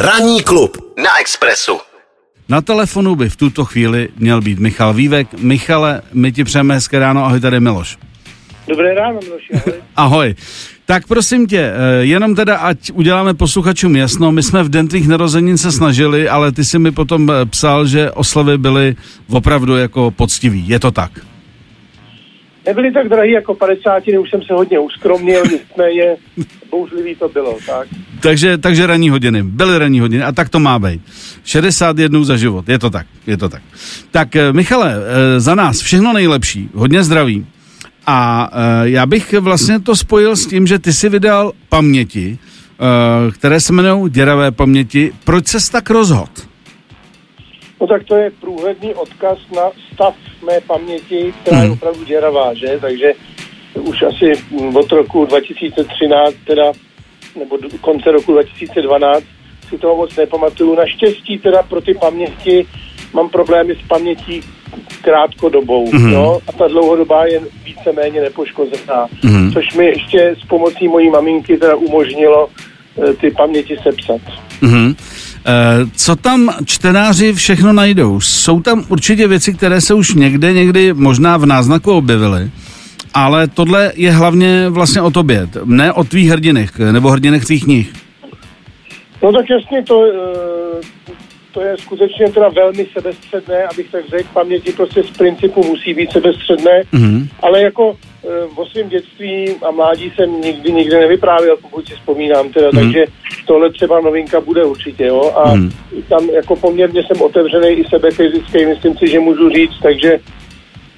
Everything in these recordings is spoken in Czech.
Ranní klub na Expressu. Na telefonu by v tuto chvíli měl být Michal Vývek. Michale, my ti přejeme hezké ráno, ahoj, tady Miloš. Dobré ráno, Miloši, ahoj. Ahoj. Tak prosím tě, eh, jenom teda, ať uděláme posluchačům jasno, my jsme v den tvých narozenin se snažili, ale ty si mi potom eh, psal, že oslavy byly opravdu jako poctivý. Je to tak? Nebyly tak drahý jako 50, už jsem se hodně uskromnil, nicméně bouřlivý to bylo, tak. Takže, takže ranní hodiny, byly ranní hodiny a tak to má být. 61 za život, je to tak, je to tak. Tak eh, Michale, za nás všechno nejlepší, hodně zdraví, a uh, já bych vlastně to spojil s tím, že ty si vydal paměti, které se jmenují Děravé paměti. Proč se tak rozhod? No tak to je průhledný odkaz na stav mé paměti, která hmm. je opravdu děravá, že? Takže už asi od roku 2013, teda, nebo do konce roku 2012, si toho moc nepamatuju. Naštěstí teda pro ty paměti mám problémy s pamětí krátkodobou, mm-hmm. jo, a ta dlouhodobá je víceméně nepoškozená, mm-hmm. což mi ještě s pomocí mojí maminky teda umožnilo e, ty paměti sepsat. Mm-hmm. E, co tam čtenáři všechno najdou? Jsou tam určitě věci, které se už někde, někdy možná v náznaku objevily, ale tohle je hlavně vlastně o tobě, ne o tvých hrdinech, nebo hrdinech tvých knih. No tak jasně, to, e, to je skutečně teda velmi sebestředné, abych tak řekl, paměti prostě z principu musí být sebestředné, mm-hmm. ale jako o svém dětství a mládí jsem nikdy nikde nevyprávěl, pokud si vzpomínám teda, mm-hmm. takže tohle třeba novinka bude určitě, jo, a mm-hmm. tam jako poměrně jsem otevřený i sebekritický, myslím si, že můžu říct, takže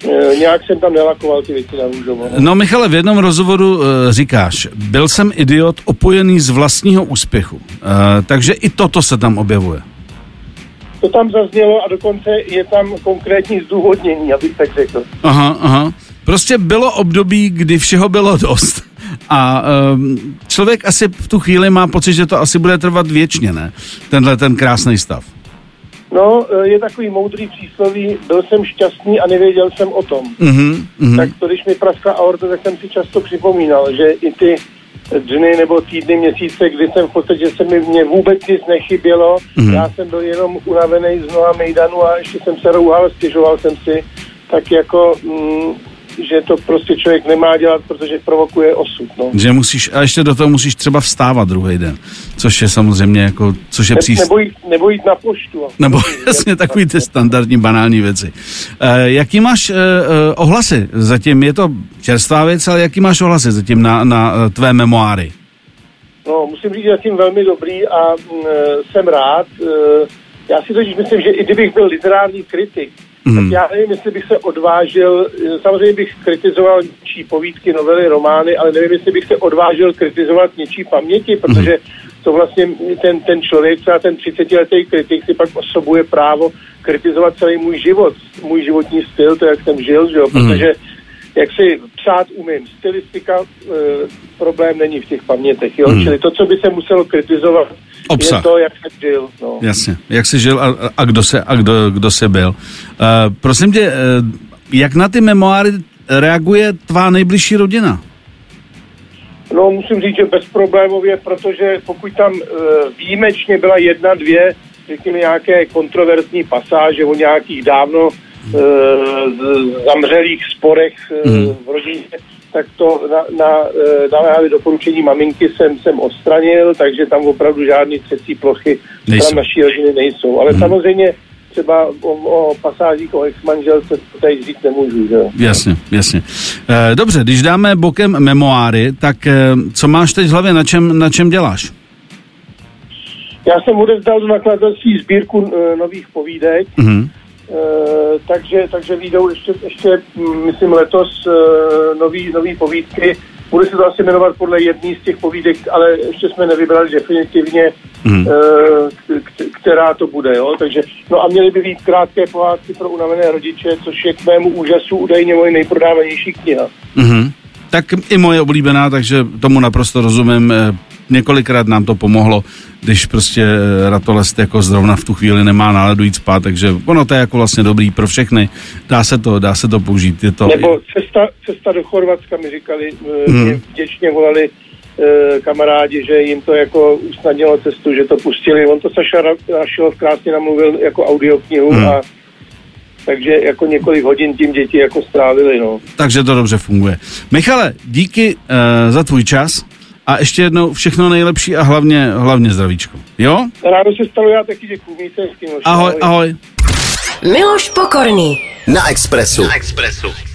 E, nějak jsem tam nelakoval ty věci na růžovo. No Michale, v jednom rozhovoru e, říkáš, byl jsem idiot opojený z vlastního úspěchu, e, takže i toto se tam objevuje. To tam zaznělo a dokonce je tam konkrétní zdůvodnění, abych tak řekl. Aha, aha. Prostě bylo období, kdy všeho bylo dost. A um, člověk asi v tu chvíli má pocit, že to asi bude trvat věčně, ne? Tenhle ten krásný stav. No, e, je takový moudrý přísloví, byl jsem šťastný a nevěděl jsem o tom. Uh-huh, uh-huh. Tak to, když mi praskla aorta, tak jsem si často připomínal, že i ty dny nebo týdny, měsíce, kdy jsem v podstatě se mi mě vůbec nic nechybělo. Mm. Já jsem byl jenom unavený z mnoha mejdanu a ještě jsem se rouhal, stěžoval jsem si, tak jako mm, že to prostě člověk nemá dělat, protože provokuje osud. No. Že musíš, a ještě do toho musíš třeba vstávat druhý den, což je samozřejmě jako, což je příst... Nebo jít, nebo jít na poštu. Nebo jasně takový ty standardní banální věci. E, jaký máš e, ohlasy zatím? Je to čerstvá věc, ale jaký máš ohlasy zatím na, na tvé memoáry? No, musím říct, že jsem velmi dobrý a mm, jsem rád. E, já si totiž myslím, že i kdybych byl literární kritik, Mm. Tak já nevím, jestli bych se odvážil, samozřejmě bych kritizoval něčí povídky, novely, romány, ale nevím, jestli bych se odvážil kritizovat něčí paměti, protože to vlastně ten, ten člověk, třeba ten 30-letý kritik si pak osobuje právo kritizovat celý můj život, můj životní styl, to, jak jsem žil, že jo? Mhm. protože jak si psát umím. Stylistika e, problém není v těch pamětech, jo? Mm. Čili to, co by se muselo kritizovat, Obsah. je to, jak jsem žil. No. Jasně, jak jsi žil a, a kdo, se, a kdo, kdo se byl. Uh, prosím tě, uh, jak na ty memoáry reaguje tvá nejbližší rodina? No, musím říct, že bezproblémově, protože pokud tam uh, výjimečně byla jedna, dvě, řekněme, nějaké kontroverzní pasáže o nějakých dávno zamřelých sporech uh, hmm. v rodině, tak to na, na, na, na doporučení maminky jsem, jsem odstranil, takže tam opravdu žádný třecí plochy tam naší rodiny nejsou. Ale hmm. samozřejmě třeba o, o pasážích o ex-manželce tady říct nemůžu, že Jasně, jasně. E, dobře, když dáme bokem memoáry, tak e, co máš teď v hlavě, na čem, na čem děláš? Já jsem odevzdal do nakladatelství sbírku e, nových povídek, mm-hmm. Eh, takže, takže výjdou ještě, ještě mm, myslím, letos uh, nový, nový povídky. Bude se to asi jmenovat podle jedné z těch povídek, ale ještě jsme nevybrali definitivně, mm. uh, která to bude. Jo? Takže, no a měly by být krátké pohádky pro unavené rodiče, což je k mému úžasu údajně moje nejprodávanější kniha. Mm-hmm. Tak i moje oblíbená, takže tomu naprosto rozumím několikrát nám to pomohlo, když prostě eh, ratolest jako zrovna v tu chvíli nemá náladu jít spát, takže ono to je jako vlastně dobrý pro všechny. Dá se to, dá se to použít. Je to... Nebo cesta, cesta do Chorvatska mi říkali, hmm. vděčně volali e, kamarádi, že jim to jako usnadnilo cestu, že to pustili. On to Saša Rašilov krásně namluvil jako audioknihu hmm. a takže jako několik hodin tím děti jako strávili, no. Takže to dobře funguje. Michale, díky uh, za tvůj čas a ještě jednou všechno nejlepší a hlavně, hlavně zdravíčko. Jo? Ráno se stalo, já taky děkuju. Mějte Ahoj, ahoj. Miloš Pokorný. Na Expressu. Na Expressu.